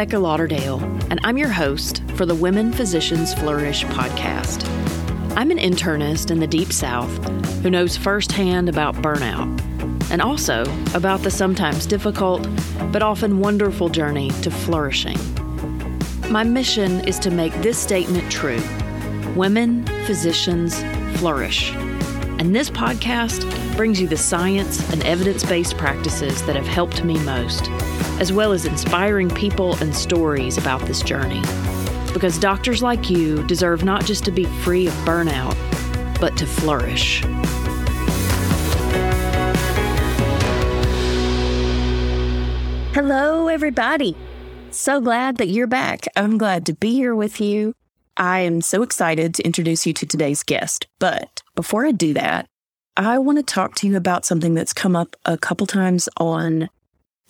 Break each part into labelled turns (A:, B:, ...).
A: Rebecca Lauderdale, and I'm your host for the Women Physicians Flourish podcast. I'm an internist in the Deep South who knows firsthand about burnout and also about the sometimes difficult but often wonderful journey to flourishing. My mission is to make this statement true Women Physicians Flourish. And this podcast brings you the science and evidence based practices that have helped me most, as well as inspiring people and stories about this journey. Because doctors like you deserve not just to be free of burnout, but to flourish. Hello, everybody. So glad that you're back. I'm glad to be here with you. I am so excited to introduce you to today's guest. But before I do that, I want to talk to you about something that's come up a couple times on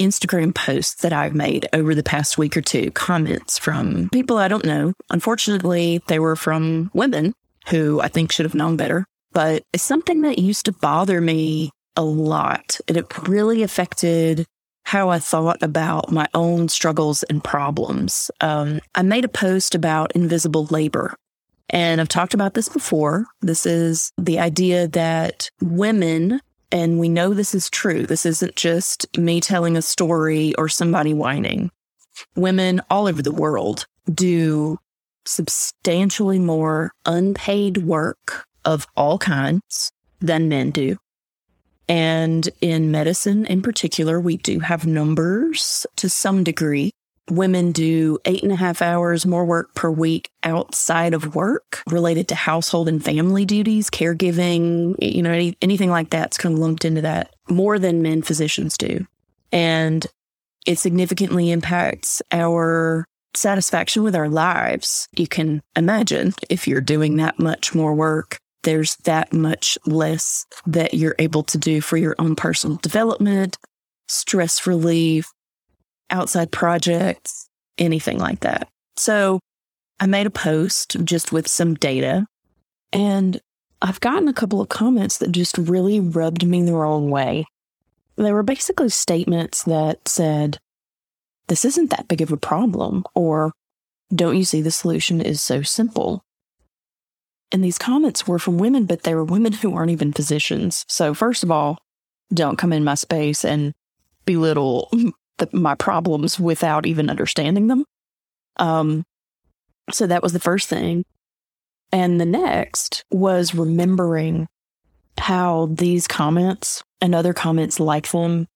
A: Instagram posts that I've made over the past week or two, comments from people I don't know. Unfortunately, they were from women who I think should have known better, but it's something that used to bother me a lot. And it really affected how I thought about my own struggles and problems. Um, I made a post about invisible labor. And I've talked about this before. This is the idea that women, and we know this is true, this isn't just me telling a story or somebody whining. Women all over the world do substantially more unpaid work of all kinds than men do. And in medicine in particular, we do have numbers to some degree. Women do eight and a half hours more work per week outside of work related to household and family duties, caregiving, you know, any, anything like that's kind of lumped into that more than men physicians do. And it significantly impacts our satisfaction with our lives. You can imagine if you're doing that much more work there's that much less that you're able to do for your own personal development, stress relief, outside projects, anything like that. So I made a post just with some data and I've gotten a couple of comments that just really rubbed me the wrong way. They were basically statements that said, This isn't that big of a problem, or Don't you see the solution is so simple? And these comments were from women, but they were women who aren't even physicians. So, first of all, don't come in my space and belittle the, my problems without even understanding them. Um, so that was the first thing. And the next was remembering how these comments and other comments like them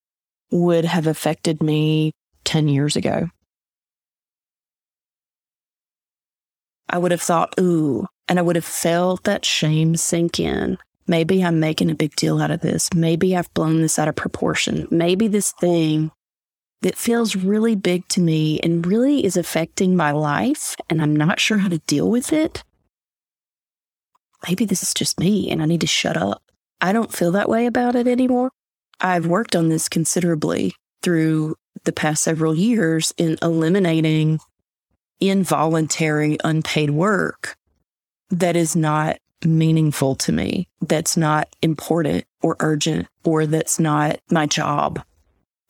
A: would have affected me 10 years ago. I would have thought, ooh, and I would have felt that shame sink in. Maybe I'm making a big deal out of this. Maybe I've blown this out of proportion. Maybe this thing that feels really big to me and really is affecting my life, and I'm not sure how to deal with it. Maybe this is just me and I need to shut up. I don't feel that way about it anymore. I've worked on this considerably through the past several years in eliminating involuntary unpaid work that is not meaningful to me, that's not important or urgent, or that's not my job.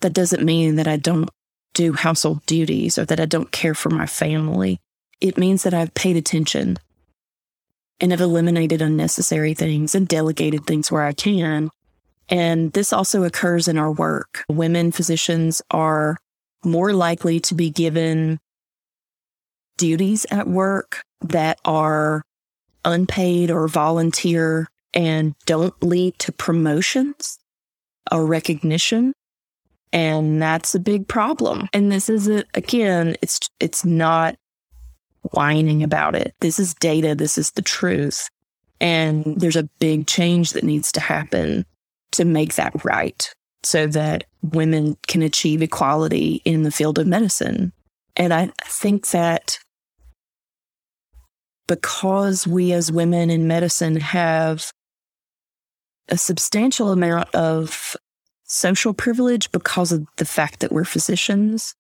A: That doesn't mean that I don't do household duties or that I don't care for my family. It means that I've paid attention and have eliminated unnecessary things and delegated things where I can. And this also occurs in our work. Women physicians are more likely to be given duties at work that are unpaid or volunteer and don't lead to promotions or recognition. And that's a big problem. And this isn't, again, it's, it's not whining about it. This is data. This is the truth. And there's a big change that needs to happen to make that right so that women can achieve equality in the field of medicine. And I think that because we as women in medicine have a substantial amount of social privilege because of the fact that we're physicians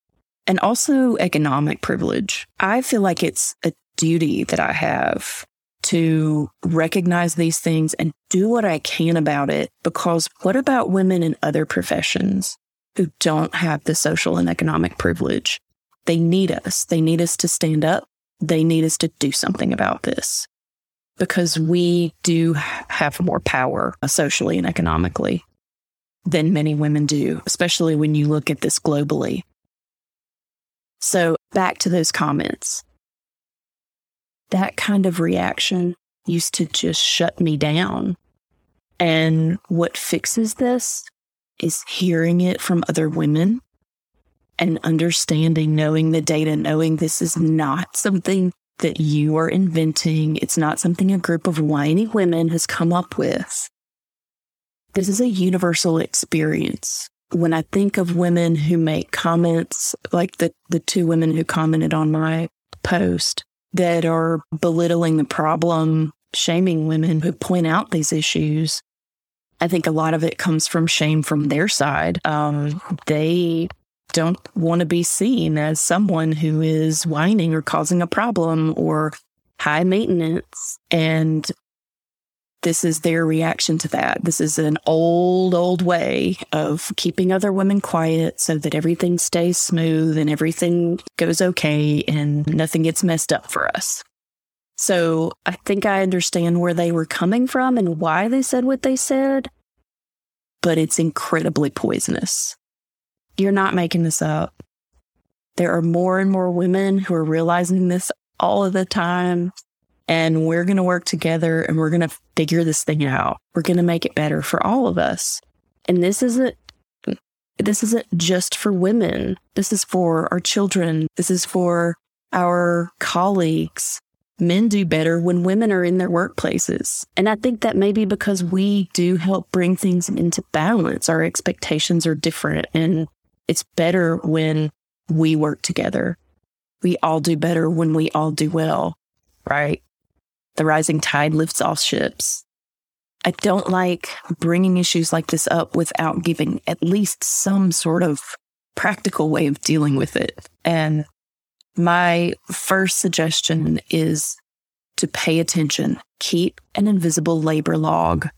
A: and also economic privilege. I feel like it's a duty that I have to recognize these things and do what I can about it because what about women in other professions? who don't have the social and economic privilege. They need us. They need us to stand up. They need us to do something about this because we do have more power socially and economically than many women do, especially when you look at this globally. So, back to those comments. That kind of reaction used to just shut me down. And what fixes this is hearing it from other women and understanding, knowing the data, knowing this is not something that you are inventing. It's not something a group of whiny women has come up with. This is a universal experience. When I think of women who make comments like the, the two women who commented on my post that are belittling the problem, shaming women who point out these issues, I think a lot of it comes from shame from their side. Um, they don't want to be seen as someone who is whining or causing a problem or high maintenance. And this is their reaction to that. This is an old, old way of keeping other women quiet so that everything stays smooth and everything goes okay and nothing gets messed up for us. So I think I understand where they were coming from and why they said what they said, but it's incredibly poisonous. You're not making this up. There are more and more women who are realizing this all of the time. And we're going to work together and we're going to figure this thing out. We're going to make it better for all of us. And this isn't this isn't just for women. This is for our children. This is for our colleagues. Men do better when women are in their workplaces. And I think that may be because we do help bring things into balance. Our expectations are different and it's better when we work together. We all do better when we all do well, right? The rising tide lifts all ships. I don't like bringing issues like this up without giving at least some sort of practical way of dealing with it. And my first suggestion is to pay attention, keep an invisible labor log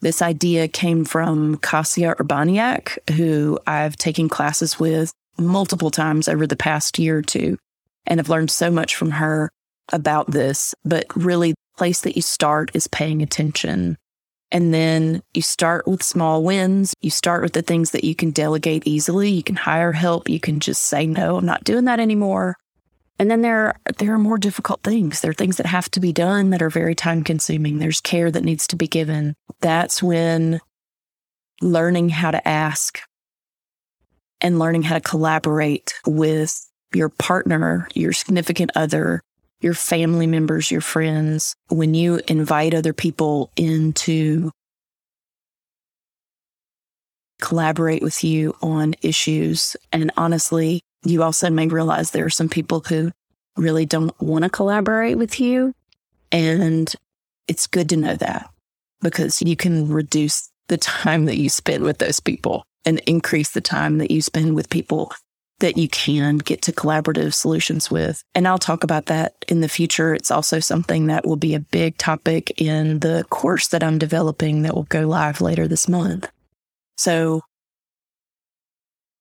A: this idea came from Kasia Urbaniak, who I've taken classes with multiple times over the past year or two, and have learned so much from her about this. But really, the place that you start is paying attention. And then you start with small wins. You start with the things that you can delegate easily. You can hire help. You can just say, no, I'm not doing that anymore. And then there are, there are more difficult things. There are things that have to be done that are very time consuming. There's care that needs to be given. That's when learning how to ask and learning how to collaborate with your partner, your significant other, your family members, your friends, when you invite other people into collaborate with you on issues. And honestly, you also may realize there are some people who really don't want to collaborate with you. And it's good to know that because you can reduce the time that you spend with those people and increase the time that you spend with people that you can get to collaborative solutions with. And I'll talk about that in the future. It's also something that will be a big topic in the course that I'm developing that will go live later this month. So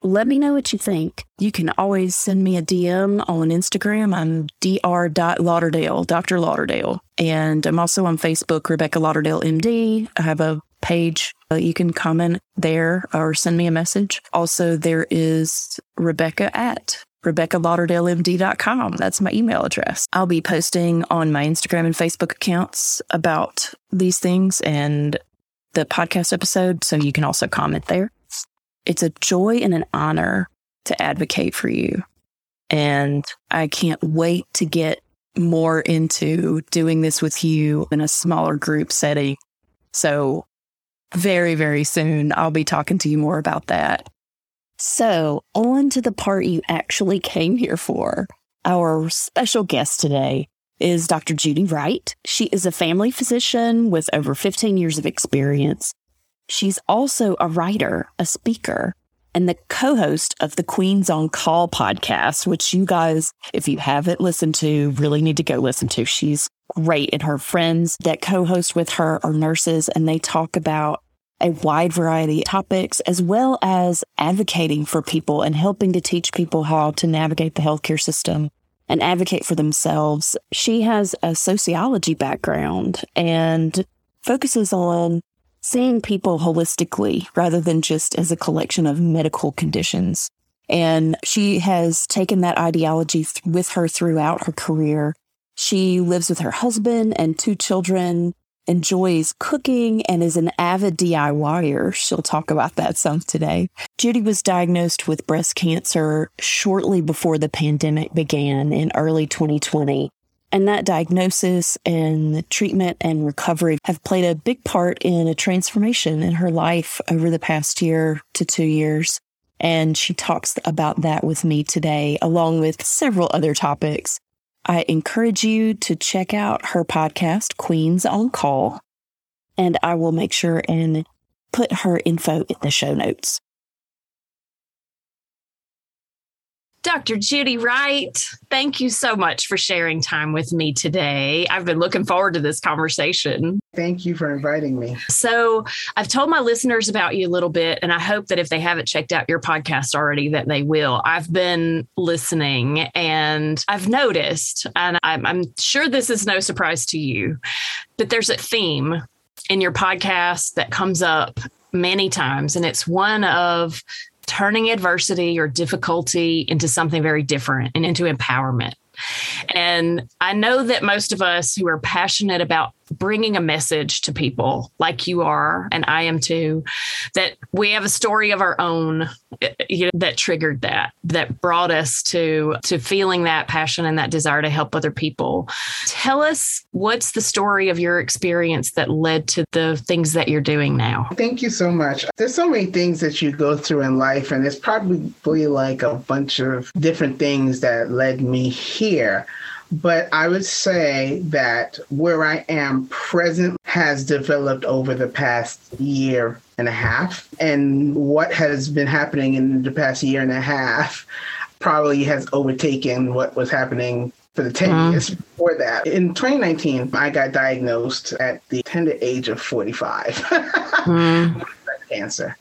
A: let me know what you think. You can always send me a DM on Instagram. I'm dr.lauderdale, Dr. Lauderdale. And I'm also on Facebook, Rebecca Lauderdale MD. I have a page. Uh, you can comment there or send me a message. Also, there is Rebecca at RebeccaLauderdaleMD.com. That's my email address. I'll be posting on my Instagram and Facebook accounts about these things and the podcast episode. So you can also comment there it's a joy and an honor to advocate for you. And I can't wait to get more into doing this with you in a smaller group setting. So, very, very soon, I'll be talking to you more about that. So, on to the part you actually came here for. Our special guest today is Dr. Judy Wright. She is a family physician with over 15 years of experience She's also a writer, a speaker, and the co host of the Queens on Call podcast, which you guys, if you haven't listened to, really need to go listen to. She's great. And her friends that co host with her are nurses, and they talk about a wide variety of topics, as well as advocating for people and helping to teach people how to navigate the healthcare system and advocate for themselves. She has a sociology background and focuses on seeing people holistically rather than just as a collection of medical conditions. And she has taken that ideology th- with her throughout her career. She lives with her husband and two children enjoys cooking and is an avid DIYer. She'll talk about that some today. Judy was diagnosed with breast cancer shortly before the pandemic began in early 2020. And that diagnosis and treatment and recovery have played a big part in a transformation in her life over the past year to two years. And she talks about that with me today, along with several other topics I encourage you to check out her podcast, Queens on Call, and I will make sure and put her info in the show notes. Dr. Judy Wright, thank you so much for sharing time with me today. I've been looking forward to this conversation.
B: Thank you for inviting me.
A: So, I've told my listeners about you a little bit, and I hope that if they haven't checked out your podcast already, that they will. I've been listening and I've noticed, and I'm, I'm sure this is no surprise to you, but there's a theme in your podcast that comes up many times, and it's one of turning adversity or difficulty into something very different and into empowerment. And I know that most of us who are passionate about bringing a message to people like you are, and I am too, that we have a story of our own eh, eh, you know, that triggered that, that brought us to, to feeling that passion and that desire to help other people. Tell us what's the story of your experience that led to the things that you're doing now?
B: Thank you so much. There's so many things that you go through in life, and it's probably like a bunch of different things that led me here. But I would say that where I am present has developed over the past year and a half. And what has been happening in the past year and a half probably has overtaken what was happening for the 10 mm. years before that. In 2019, I got diagnosed at the tender age of 45 mm. with cancer.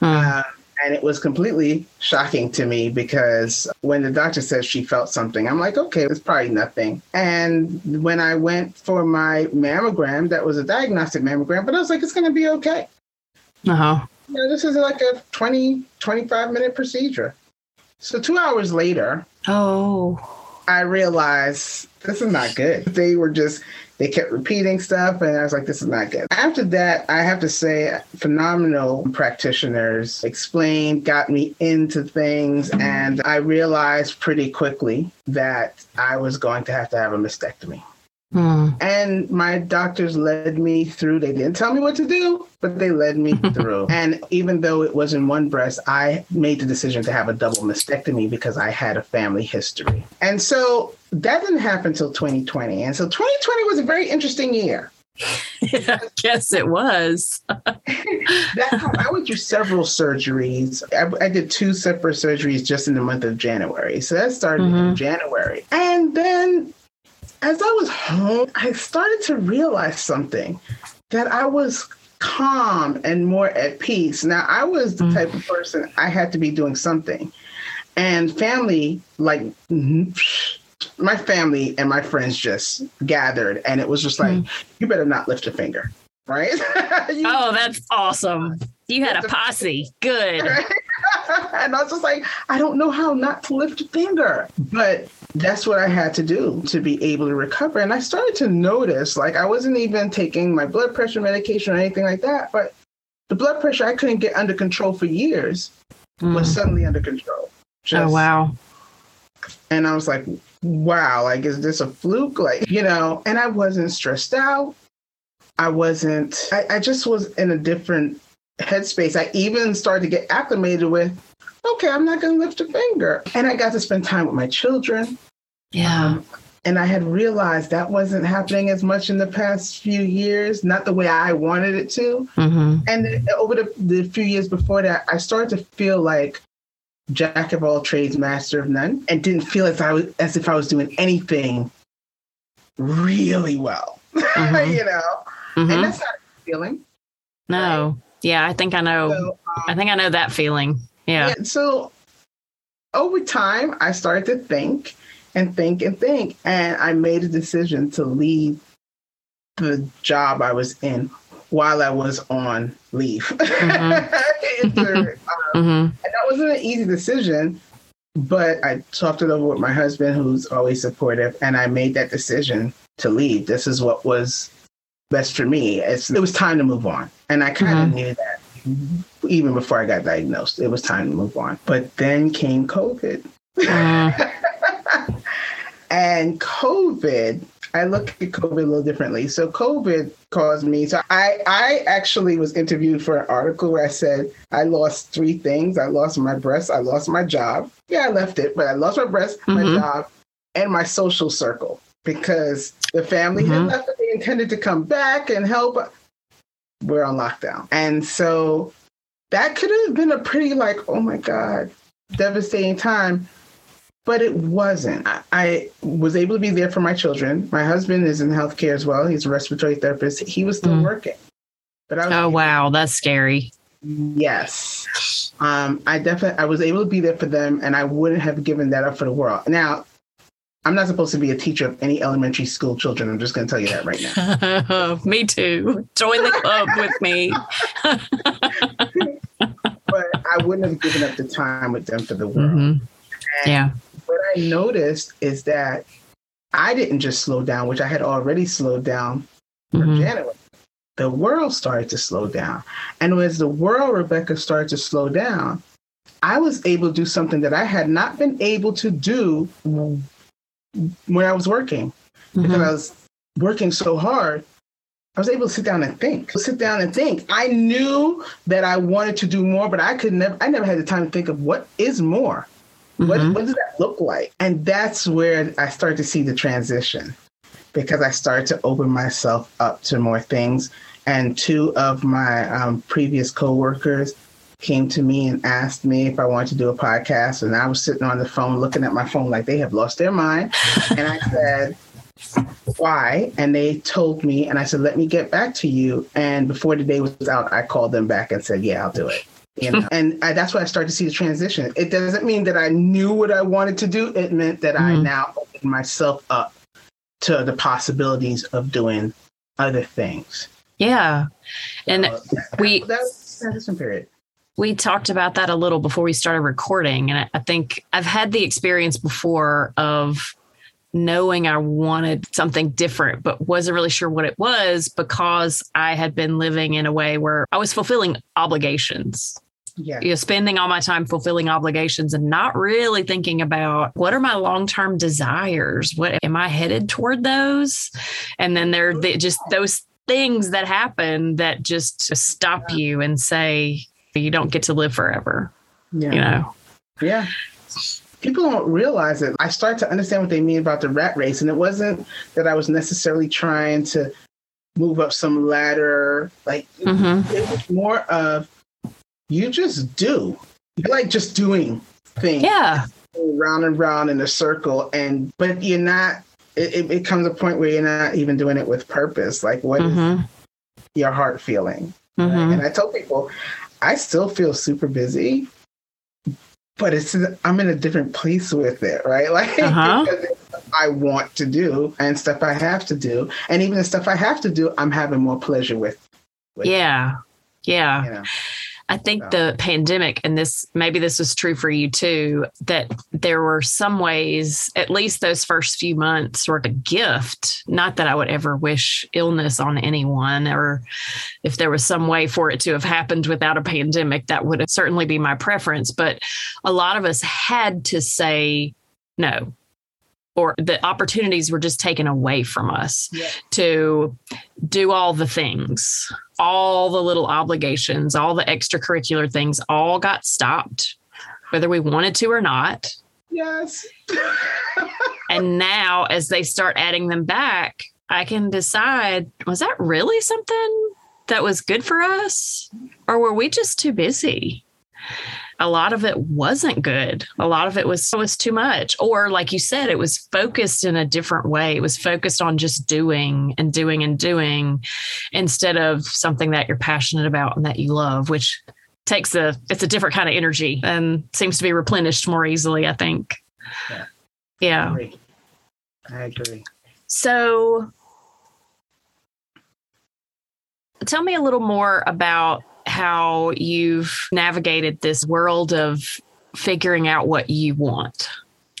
B: Mm. Uh, and it was completely shocking to me because when the doctor said she felt something, I'm like, okay, it's probably nothing. And when I went for my mammogram, that was a diagnostic mammogram, but I was like, it's going to be okay.
A: Uh huh.
B: You know, this is like a 20, 25 minute procedure. So two hours later,
A: oh,
B: I realized this is not good. They were just they kept repeating stuff and i was like this is not good after that i have to say phenomenal practitioners explained got me into things and i realized pretty quickly that i was going to have to have a mastectomy Hmm. And my doctors led me through. They didn't tell me what to do, but they led me through. And even though it was in one breast, I made the decision to have a double mastectomy because I had a family history. And so that didn't happen until 2020. And so 2020 was a very interesting year.
A: Yeah, I it was.
B: that, I went through several surgeries. I, I, did two separate surgeries just in the month of January. So that started mm-hmm. in January. And then as I was home, I started to realize something that I was calm and more at peace. Now, I was the mm. type of person I had to be doing something. And family, like my family and my friends just gathered, and it was just like, mm. you better not lift a finger, right?
A: oh, that's awesome. You had a posse. Good.
B: and I was just like, I don't know how not to lift a finger. But that's what I had to do to be able to recover. And I started to notice, like, I wasn't even taking my blood pressure medication or anything like that, but the blood pressure I couldn't get under control for years mm. was suddenly under control. Oh,
A: just, oh, wow.
B: And I was like, wow, like, is this a fluke? Like, you know, and I wasn't stressed out. I wasn't, I, I just was in a different headspace. I even started to get acclimated with, okay, I'm not going to lift a finger. And I got to spend time with my children.
A: Yeah. Um,
B: and I had realized that wasn't happening as much in the past few years, not the way I wanted it to. Mm-hmm. And over the, the few years before that, I started to feel like jack of all trades, master of none, and didn't feel as I was as if I was doing anything really well. Mm-hmm. you know, mm-hmm. and that's not a feeling.
A: No.
C: Yeah, I think I know. So, um, I think I know that feeling. Yeah. yeah.
B: So over time, I started to think and think and think, and I made a decision to leave the job I was in while I was on leave. Mm-hmm. um, mm-hmm. And that wasn't an easy decision, but I talked it over with my husband, who's always supportive, and I made that decision to leave. This is what was best for me. It's, it was time to move on. And I kind of mm-hmm. knew that even before I got diagnosed. It was time to move on. But then came COVID. Uh. and COVID, I look at COVID a little differently. So COVID caused me. So I, I actually was interviewed for an article where I said I lost three things. I lost my breast. I lost my job. Yeah, I left it, but I lost my breast, mm-hmm. my job, and my social circle because the family mm-hmm. had left. They intended to come back and help. We're on lockdown, and so that could have been a pretty like, oh my god, devastating time but it wasn't. I, I, was able to be there for my children. My husband is in healthcare as well. He's a respiratory therapist. He was still mm. working.
C: But I was oh wow, that's scary.
B: Yes, um, I definitely I was able to be there for them, and I wouldn't have given that up for the world. Now, I'm not supposed to be a teacher of any elementary school children. I'm just going to tell you that right
C: now. me too. Join the club with me.
B: but I wouldn't have given up the time with them for the world.
C: Mm-hmm. Yeah
B: what I noticed is that I didn't just slow down, which I had already slowed down for mm-hmm. January. The world started to slow down. And as the world, Rebecca, started to slow down, I was able to do something that I had not been able to do when I was working mm-hmm. because I was working so hard. I was able to sit down and think. Sit down and think. I knew that I wanted to do more, but I could never. I never had the time to think of what is more. What, mm-hmm. what does that look like? And that's where I start to see the transition because I started to open myself up to more things. And two of my um, previous coworkers came to me and asked me if I wanted to do a podcast. And I was sitting on the phone looking at my phone like they have lost their mind. and I said, why? And they told me, and I said, let me get back to you. And before the day was out, I called them back and said, yeah, I'll do it you know and I, that's why i started to see the transition it doesn't mean that i knew what i wanted to do it meant that mm-hmm. i now opened myself up to the possibilities of doing other things
C: yeah and uh, we
B: that's transition period
C: we talked about that a little before we started recording and i think i've had the experience before of knowing I wanted something different, but wasn't really sure what it was because I had been living in a way where I was fulfilling obligations.
B: Yeah.
C: You know, spending all my time fulfilling obligations and not really thinking about what are my long-term desires? What am I headed toward those? And then there are just those things that happen that just stop you and say you don't get to live forever. Yeah. You know.
B: Yeah people don't realize it. I start to understand what they mean about the rat race. And it wasn't that I was necessarily trying to move up some ladder. Like mm-hmm. it was more of you just do. You like just doing things.
C: Yeah.
B: Round and round in a circle. And but you're not it, it comes a point where you're not even doing it with purpose. Like what mm-hmm. your heart feeling? Mm-hmm. Right? And I tell people, I still feel super busy but it's I'm in a different place with it, right? Like uh-huh. I want to do and stuff I have to do, and even the stuff I have to do, I'm having more pleasure with.
C: with yeah, yeah. You know? I think the pandemic, and this maybe this was true for you too, that there were some ways, at least those first few months, were a gift. Not that I would ever wish illness on anyone, or if there was some way for it to have happened without a pandemic, that would certainly be my preference. But a lot of us had to say no or the opportunities were just taken away from us yeah. to do all the things, all the little obligations, all the extracurricular things, all got stopped, whether we wanted to or not.
B: Yes.
C: and now, as they start adding them back, I can decide was that really something that was good for us? Or were we just too busy? A lot of it wasn't good. A lot of it was was too much. Or like you said, it was focused in a different way. It was focused on just doing and doing and doing instead of something that you're passionate about and that you love, which takes a it's a different kind of energy and seems to be replenished more easily, I think. Yeah. Yeah.
B: I agree. I agree.
C: So tell me a little more about how you've navigated this world of figuring out what you want.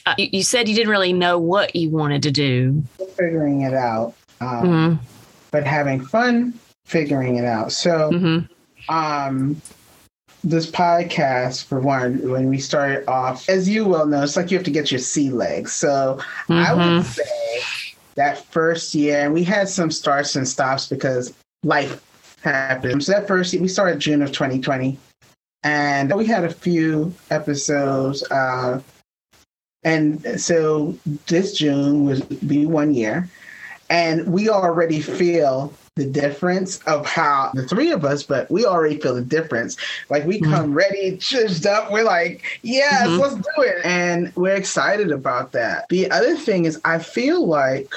C: Uh, you, you, said you didn't really know what you wanted to do.
B: Figuring it out, um, mm-hmm. but having fun figuring it out. So, mm-hmm. um, this podcast, for one, when we started off, as you well know, it's like you have to get your sea legs. So, mm-hmm. I would mm-hmm. say that first year, and we had some starts and stops because life happened. So that first we started June of 2020, and we had a few episodes. Uh, and so this June would be one year, and we already feel the difference of how the three of us, but we already feel the difference. Like we come mm-hmm. ready, just up. We're like, yes, mm-hmm. let's do it. And we're excited about that. The other thing is, I feel like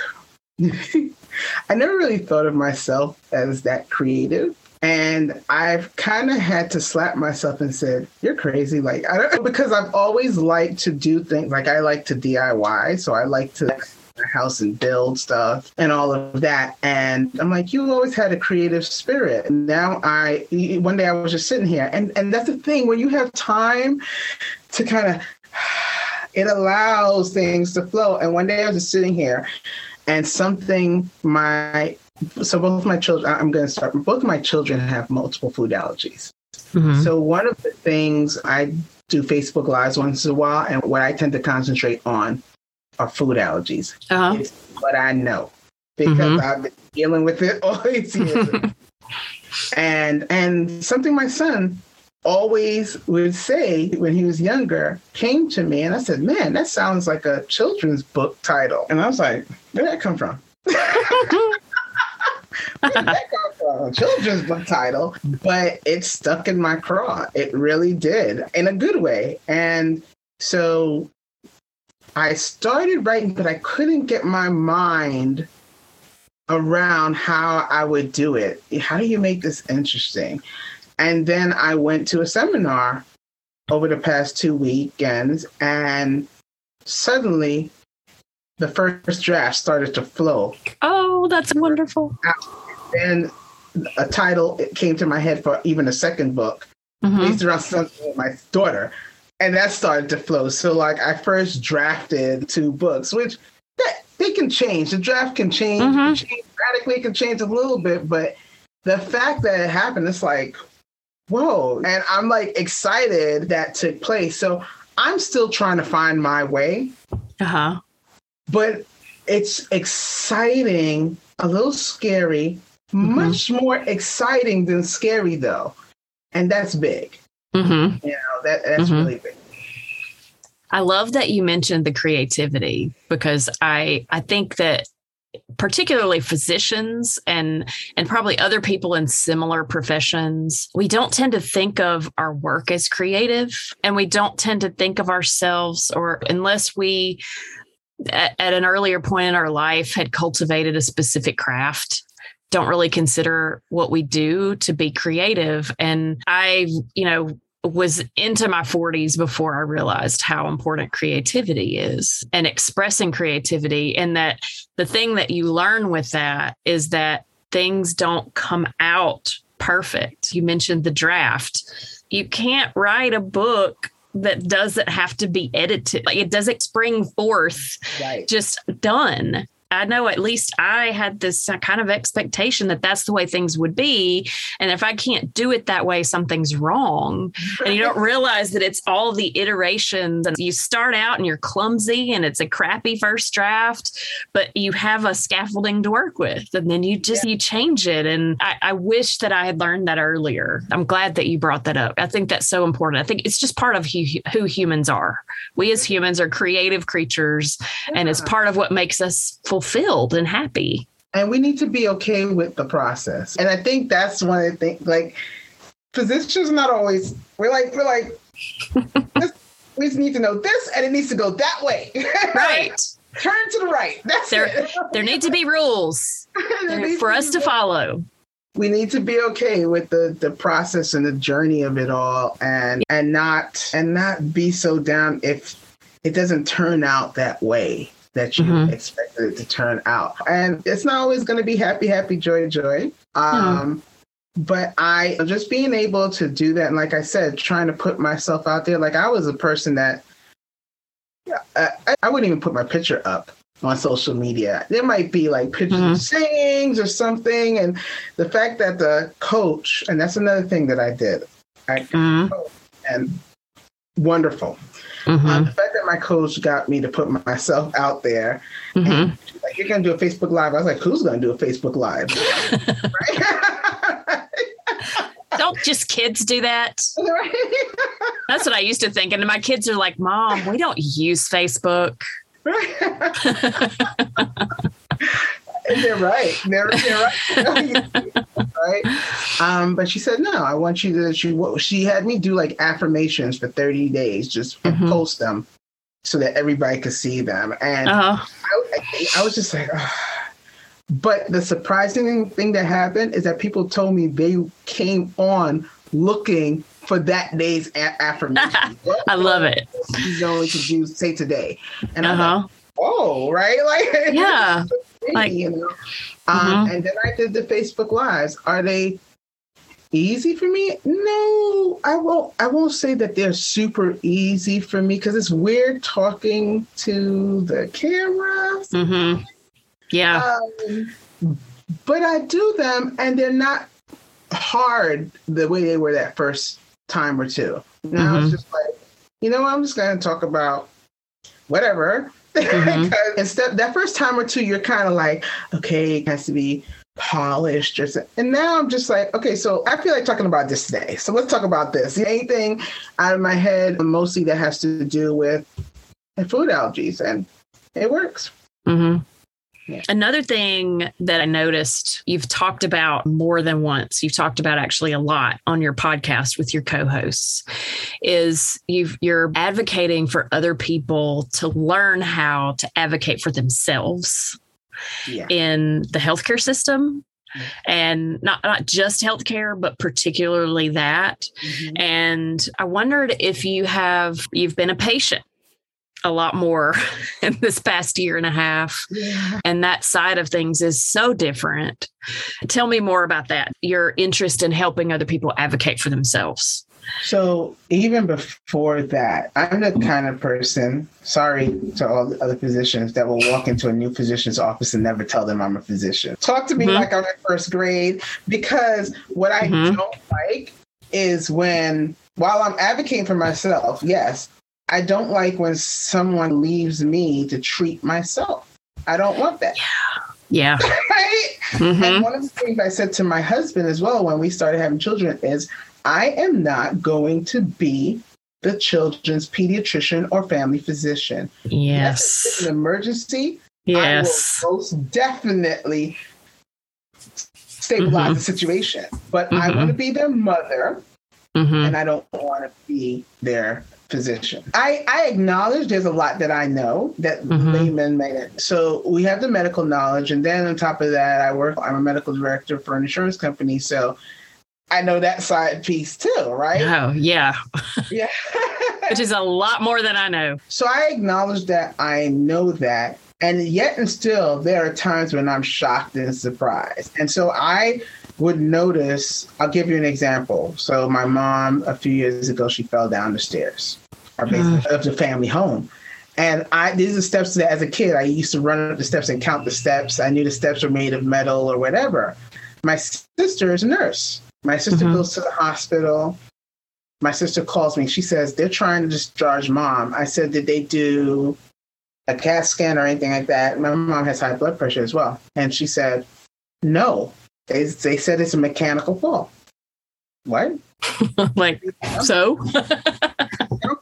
B: I never really thought of myself as that creative. And I've kind of had to slap myself and said, "You're crazy." Like I don't because I've always liked to do things. Like I like to DIY, so I like to house and build stuff and all of that. And I'm like, you always had a creative spirit. And now I, one day I was just sitting here, and and that's the thing when you have time to kind of, it allows things to flow. And one day I was just sitting here, and something my so both my children i'm going to start both my children have multiple food allergies mm-hmm. so one of the things i do facebook lives once in a while and what i tend to concentrate on are food allergies uh-huh. it's what i know because mm-hmm. i've been dealing with it all these years and and something my son always would say when he was younger came to me and I said, Man, that sounds like a children's book title. And I was like, Where did that come from? That come from? Children's book title. But it stuck in my craw. It really did in a good way. And so I started writing, but I couldn't get my mind around how I would do it. How do you make this interesting? And then I went to a seminar over the past two weekends, and suddenly the first draft started to flow.
C: Oh, that's wonderful.
B: And a title came to my head for even a second book mm-hmm. based around something with my daughter. And that started to flow. So, like, I first drafted two books, which that, they can change. The draft can change, mm-hmm. change radically, can change a little bit, but the fact that it happened, it's like, whoa. And I'm like excited that took place. So I'm still trying to find my way.
C: Uh huh.
B: But it's exciting, a little scary, mm-hmm. much more exciting than scary though. And that's big. Mm-hmm. You know, that, that's mm-hmm. really big.
C: I love that you mentioned the creativity because I I think that particularly physicians and and probably other people in similar professions we don't tend to think of our work as creative and we don't tend to think of ourselves or unless we at, at an earlier point in our life had cultivated a specific craft don't really consider what we do to be creative. And i you know was into my 40s before I realized how important creativity is and expressing creativity. And that the thing that you learn with that is that things don't come out perfect. You mentioned the draft. You can't write a book that doesn't have to be edited. Like it doesn't spring forth right. just done. I know at least I had this kind of expectation that that's the way things would be. And if I can't do it that way, something's wrong. And you don't realize that it's all the iterations. And you start out and you're clumsy and it's a crappy first draft, but you have a scaffolding to work with. And then you just, yeah. you change it. And I, I wish that I had learned that earlier. I'm glad that you brought that up. I think that's so important. I think it's just part of who, who humans are. We as humans are creative creatures, yeah. and it's part of what makes us fulfilled and happy.
B: And we need to be okay with the process. And I think that's one of the things like physicians not always we're like we're like this, we just need to know this, and it needs to go that way.
C: Right.
B: Turn to the right. That's
C: there.
B: it.
C: There need to be rules for
B: to
C: us
B: be
C: to follow.
B: we need to be okay with the the process and the journey of it all and and not and not be so down if it doesn't turn out that way that you
C: Mhm.
B: expected it to turn out and it's not always going to be happy happy joy joy um but i just being able to do that and like i said trying to put myself out there like i was a person that I, I wouldn't even put my picture up on social media. There might be like pictures
C: Mhm.
B: of sayings or something. And the fact that the coach, and that's another thing that I did, I,
C: Mhm.
B: and wonderful.
C: Mhm.
B: Um, the fact that my coach got me to put myself out there,
C: Mhm.
B: she's like, you're going to do a Facebook Live. I was like, who's going to do a Facebook Live? right?
C: Don't just kids do that. That's what I used to think. And my kids are like, Mom, we don't use Facebook.
B: and they're right. They're, they're right. right. Um, but she said, no, I want you to, she, she had me do like affirmations for 30 days, just
C: Mhm.
B: post them so that everybody could see them. And
C: Uh,
B: I, I was just like, "Ugh." but the surprising thing that happened is that people told me they came on looking for that day's a- affirmation.
C: I love it.
B: She's going to do say today, and
C: Uh
B: I'm like,
C: huh.
B: oh, right, like
C: Yeah. Like-
B: you know. Um,
C: Mhm.
B: and then I did the Facebook lives. Are they easy for me? No, I won't. I won't say that they're super easy for me because it's weird talking to the camera.
C: hmm Yeah.
B: Um, but I do them, and they're not hard the way they were that first time or two. Now
C: Mhm.
B: it's just like, you know, I'm just going to talk about whatever.
C: Mhm.
B: Instead, that first time or two, you're kind of like, okay, it has to be polished or something. And now I'm just like, okay, so I feel like talking about this today. So let's talk about this. Anything out of my head, mostly that has to do with food allergies, and it works.
C: hmm
B: Yeah.
C: Another thing that I noticed you've talked about more than once, you've talked about actually a lot on your podcast with your co-hosts, is you've you're advocating for other people to learn how to advocate for themselves
B: Yeah.
C: in the healthcare system. And not not just healthcare, but particularly that.
B: Mhm.
C: And I wondered if you have you've been a patient a lot more in this past year and a half
B: Yeah.
C: and that side of things is so different. Tell me more about that. Your interest in helping other people advocate for themselves.
B: So even before that, I'm the kind of person, sorry to all the other physicians that will walk into a new physician's office and never tell them I'm a physician. Talk to me
C: Mhm.
B: like I'm in first grade because what I
C: Mhm.
B: don't like is when while I'm advocating for myself, yes, I don't like when someone leaves me to treat myself. I don't want that.
C: Yeah.
B: Right?
C: Mhm.
B: And one of the things I said to my husband as well when we started having children is I am not going to be the children's pediatrician or family physician. it's
C: Yes.
B: an emergency,
C: Yes.
B: I will most definitely stabilize
C: Mhm.
B: the situation. But I
C: Mhm.
B: want to be their mother
C: hmm
B: and I don't want to be their physician. I, I acknowledge there's a lot that I know that
C: Mhm.
B: laymen may not. So we have the medical knowledge, and then on top of that, I work. I'm a medical director for an insurance company, so I know that side piece too, right?
C: Oh, yeah.
B: Yeah.
C: Which is a lot more than I know.
B: so I acknowledge that I know that, and yet and still, there are times when I'm shocked and surprised, and so I would notice. I'll give you an example. So my mom, a few years ago, she fell down the stairs, our basement of the family home. And I these are steps that as a kid I used to run up the steps and count the steps. I knew the steps were made of metal or whatever. My sister is a nurse. My sister
C: Mhm.
B: goes to the hospital. My sister calls me. She says they're trying to discharge mom. I said, did they do a CAT scan or anything like that? My mom has high blood pressure as well. And she said, no. They, they said it's a mechanical fall. What?
C: like, so?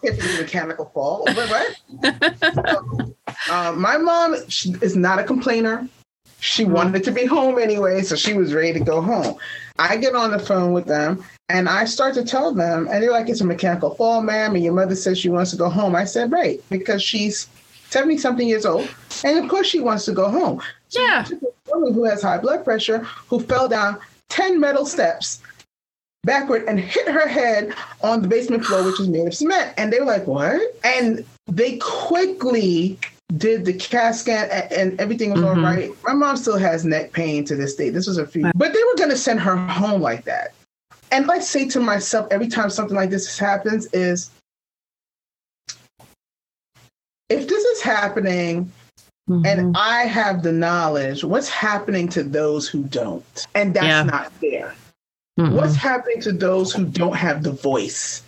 B: I don't care if it's a mechanical fall. What? what? So, um, my mom she is not a complainer. She wanted to be home anyway, so she was ready to go home. I get on the phone with them, And I start to tell them, and they're like, it's a mechanical fall, ma'am, and your mother says she wants to go home. I said, right, because she's 70 something years old. And of course she wants to go home.
C: Yeah.
B: A woman who has high blood pressure who fell down 10 metal steps backward and hit her head on the basement floor, which is made of cement. And they were like, what? And they quickly did the CAT scan and, everything was mm-hmm. all right. My mom still has neck pain to this day. This was a few, but they were going to send her home like that. And I say to myself every time something like this happens is, if this is happening mm-hmm. and I have the knowledge, what's happening to those who don't? And that's yeah. not fair. Mm-hmm. What's happening to those who don't have the voice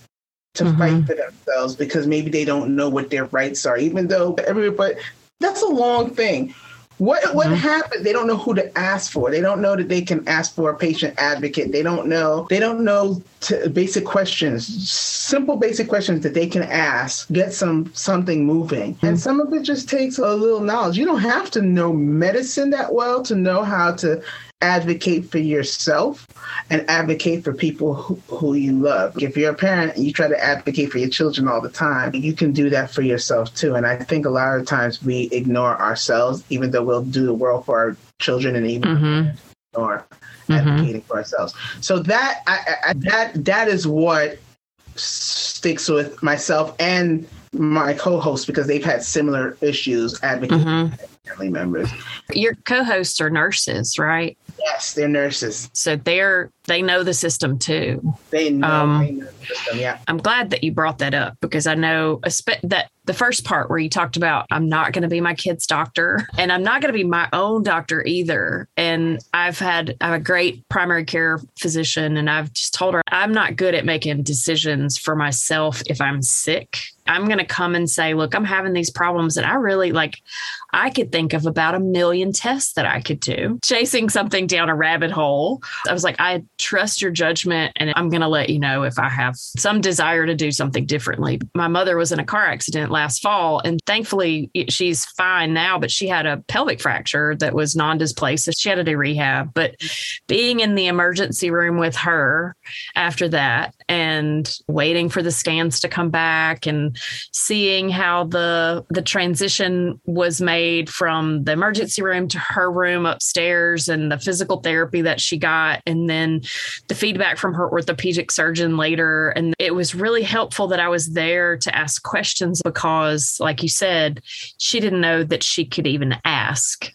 B: to mm-hmm. fight for themselves because maybe they don't know what their rights are, even though everybody, that's a long thing. What what mm-hmm. happened? They don't know who to ask for. They don't know that they can ask for a patient advocate. They don't know. They don't know basic questions, simple basic questions that they can ask, get some something moving. Mm-hmm. And some of it just takes a little knowledge. You don't have to know medicine that well to know how to advocate for yourself and advocate for people who, who you love. If you're a parent and you try to advocate for your children all the time, you can do that for yourself too. And I think a lot of times we ignore ourselves, even though we'll do the world for our children and even mm-hmm. ignore mm-hmm. advocating for ourselves. So that I, I, that that is what sticks with myself and my co-hosts because they've had similar issues advocating mm-hmm. Family members.
C: Your co-hosts are nurses, right?
B: Yes, they're nurses.
C: So they're they know the system too.
B: They know, um, they know the system. Yeah.
C: I'm glad that you brought that up because I know that the first part where you talked about I'm not going to be my kid's doctor and I'm not going to be my own doctor either. And I've had I have a great primary care physician and I've just told her I'm not good at making decisions for myself if I'm sick. I'm going to come and say, look, I'm having these problems and I really like I could think of about a million tests that I could do. Chasing something down a rabbit hole. I was like, I trust your judgment and I'm going to let you know if I have some desire to do something differently. My mother was in a car accident last fall and thankfully she's fine now, but she had a pelvic fracture that was non displaced. So she had to do rehab. But being in the emergency room with her after that and waiting for the scans to come back and seeing how the the transition was made from the emergency room to her room upstairs and the physical therapy that she got and then the feedback from her orthopedic surgeon later. And it was really helpful that I was there to ask questions because, like you said, she didn't know that she could even ask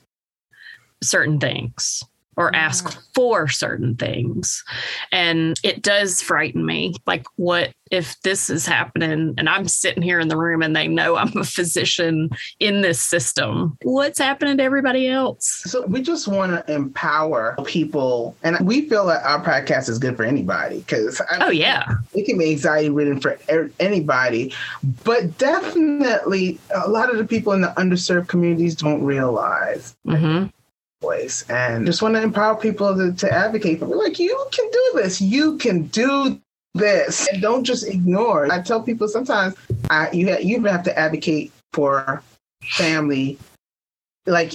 C: certain things or ask for certain things. And it does frighten me. Like, what if this is happening and I'm sitting here in the room and they know I'm a physician in this system? What's happening to everybody else?
B: So, we just want to empower people. And we feel that our podcast is good for anybody because,
C: oh, yeah,
B: it can be anxiety ridden for anybody. But definitely, a lot of the people in the underserved communities don't realize. Mm-hmm voice and just want to empower people to, to advocate for me. Like, you can do this. You can do this. And don't just ignore. I tell people sometimes I, you, have, you have to advocate for family. Like,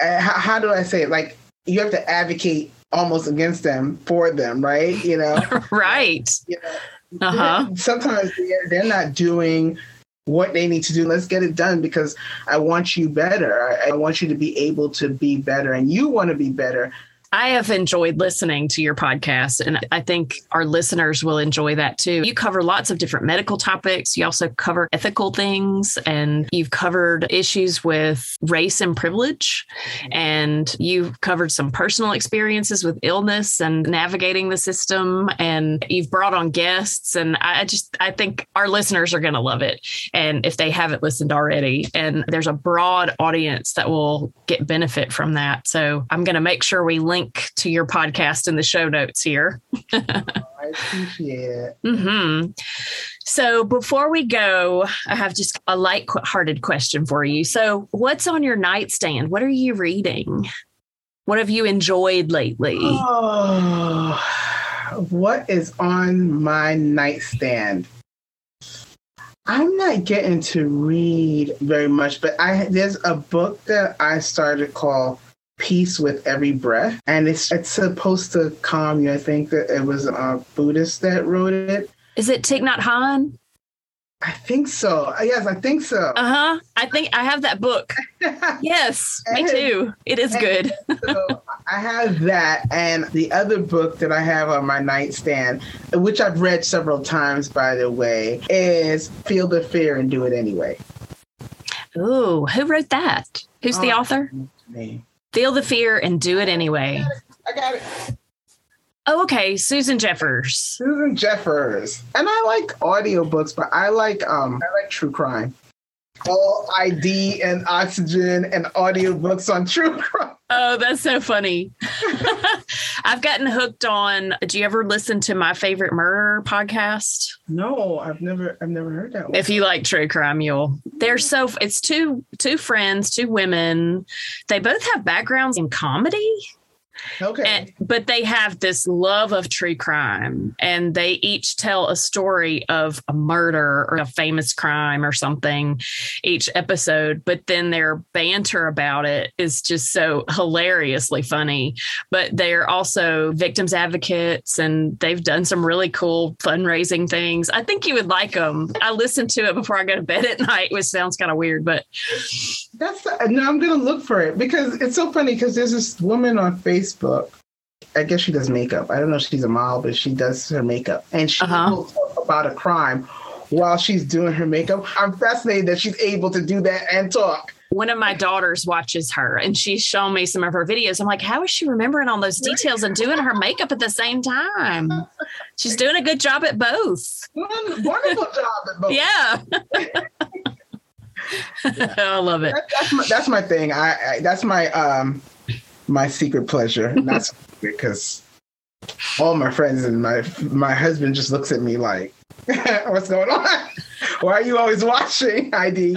B: uh, how, how do I say it? Like, you have to advocate almost against them for them, right? You know?
C: right. You
B: know, uh-huh. Sometimes they're, they're not doing what they need to do. Let's get it done because I want you better. I, want you to be able to be better, and you want to be better.
C: I have enjoyed listening to your podcast, and I think our listeners will enjoy that too. You cover lots of different medical topics. You also cover ethical things, and you've covered issues with race and privilege, and you've covered some personal experiences with illness and navigating the system. And you've brought on guests, and I just I think our listeners are going to love it. And if they haven't listened already, and there's a broad audience that will get benefit from that, so I'm going to make sure we link link to your podcast in the show notes here.
B: I appreciate it.
C: Mm-hmm. So before we go, I have just a light-hearted question for you. So, what's on your nightstand? What are you reading? What have you enjoyed lately?
B: Oh, what is on my nightstand? I'm not getting to read very much, but I there's a book that I started called peace with every breath. And it's it's supposed to calm you. I think that it was a Buddhist that wrote it.
C: Is it Thich Nhat Hanh?
B: I think so. Yes, I think so.
C: Uh huh. I think I have that book. yes, me too. It is good.
B: so I have that, and the other book that I have on my nightstand, which I've read several times, by the way, is "Feel the Fear and Do It Anyway."
C: Ooh, who wrote that? Who's oh, the author? Me. Feel the fear and do it anyway.
B: I got it. I got it.
C: Oh, okay. Susan Jeffers.
B: Susan Jeffers. And I like audiobooks, but I like um I like true crime. All ID and oxygen and audiobooks on true crime.
C: Oh, that's so funny. I've gotten hooked on do you ever listen to my favorite murder podcast?
B: No, I've never I've never heard that
C: one. If you like true crime, you'll they're so it's two two friends, two women. They both have backgrounds in comedy.
B: Okay.
C: And, but they have this love of true crime and they each tell a story of a murder or a famous crime or something each episode. But then their banter about it is just so hilariously funny. But they're also victims advocates and they've done some really cool fundraising things. I think you would like them. I listen to it before I go to bed at night, which sounds kind of weird, but
B: that's no, I'm gonna look for it because it's so funny because there's this woman on Facebook. I guess she does makeup. I don't know if she's a model, but she does her makeup, and she uh-huh. about a crime while she's doing her makeup. I'm fascinated that she's able to do that and talk.
C: One of my daughters watches her, and she's shown me some of her videos. I'm like, how is she remembering all those details and doing her makeup at the same time? She's doing a good job at both.
B: Wonderful job at both.
C: Yeah. yeah. I love it.
B: That, that's, my, that's my thing. I, I, that's my um my secret pleasure. that's because all my friends and my my husband just looks at me like, "What's going on? Why are you always watching?" ID.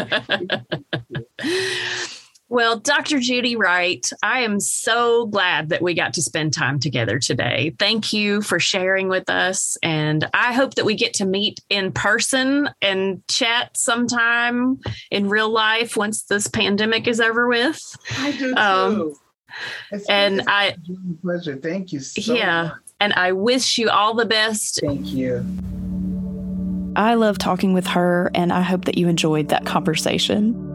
C: Well, Dr. Judy Wright, I am so glad that we got to spend time together today. Thank you for sharing with us. And I hope that we get to meet in person and chat sometime in real life once this pandemic is over with.
B: I do um, too.
C: and I
B: pleasure. Thank you so
C: Yeah.
B: Much.
C: And I wish you all the best.
B: Thank you.
C: I love talking with her, and I hope that you enjoyed that conversation.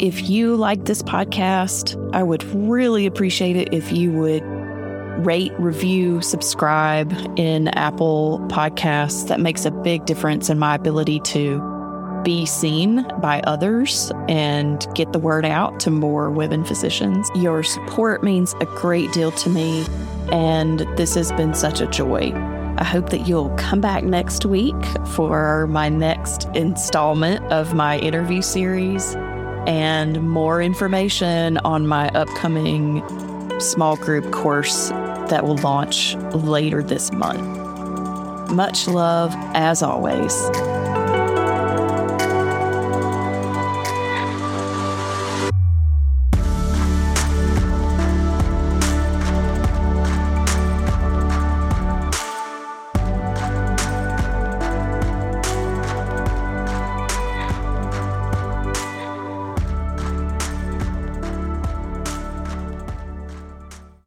C: If you like this podcast, I would really appreciate it if you would rate, review, subscribe in Apple Podcasts. That makes a big difference in my ability to be seen by others and get the word out to more women physicians. Your support means a great deal to me, and this has been such a joy. I hope that you'll come back next week for my next installment of my interview series and more information on my upcoming small group course that will launch later this month. Much love as always.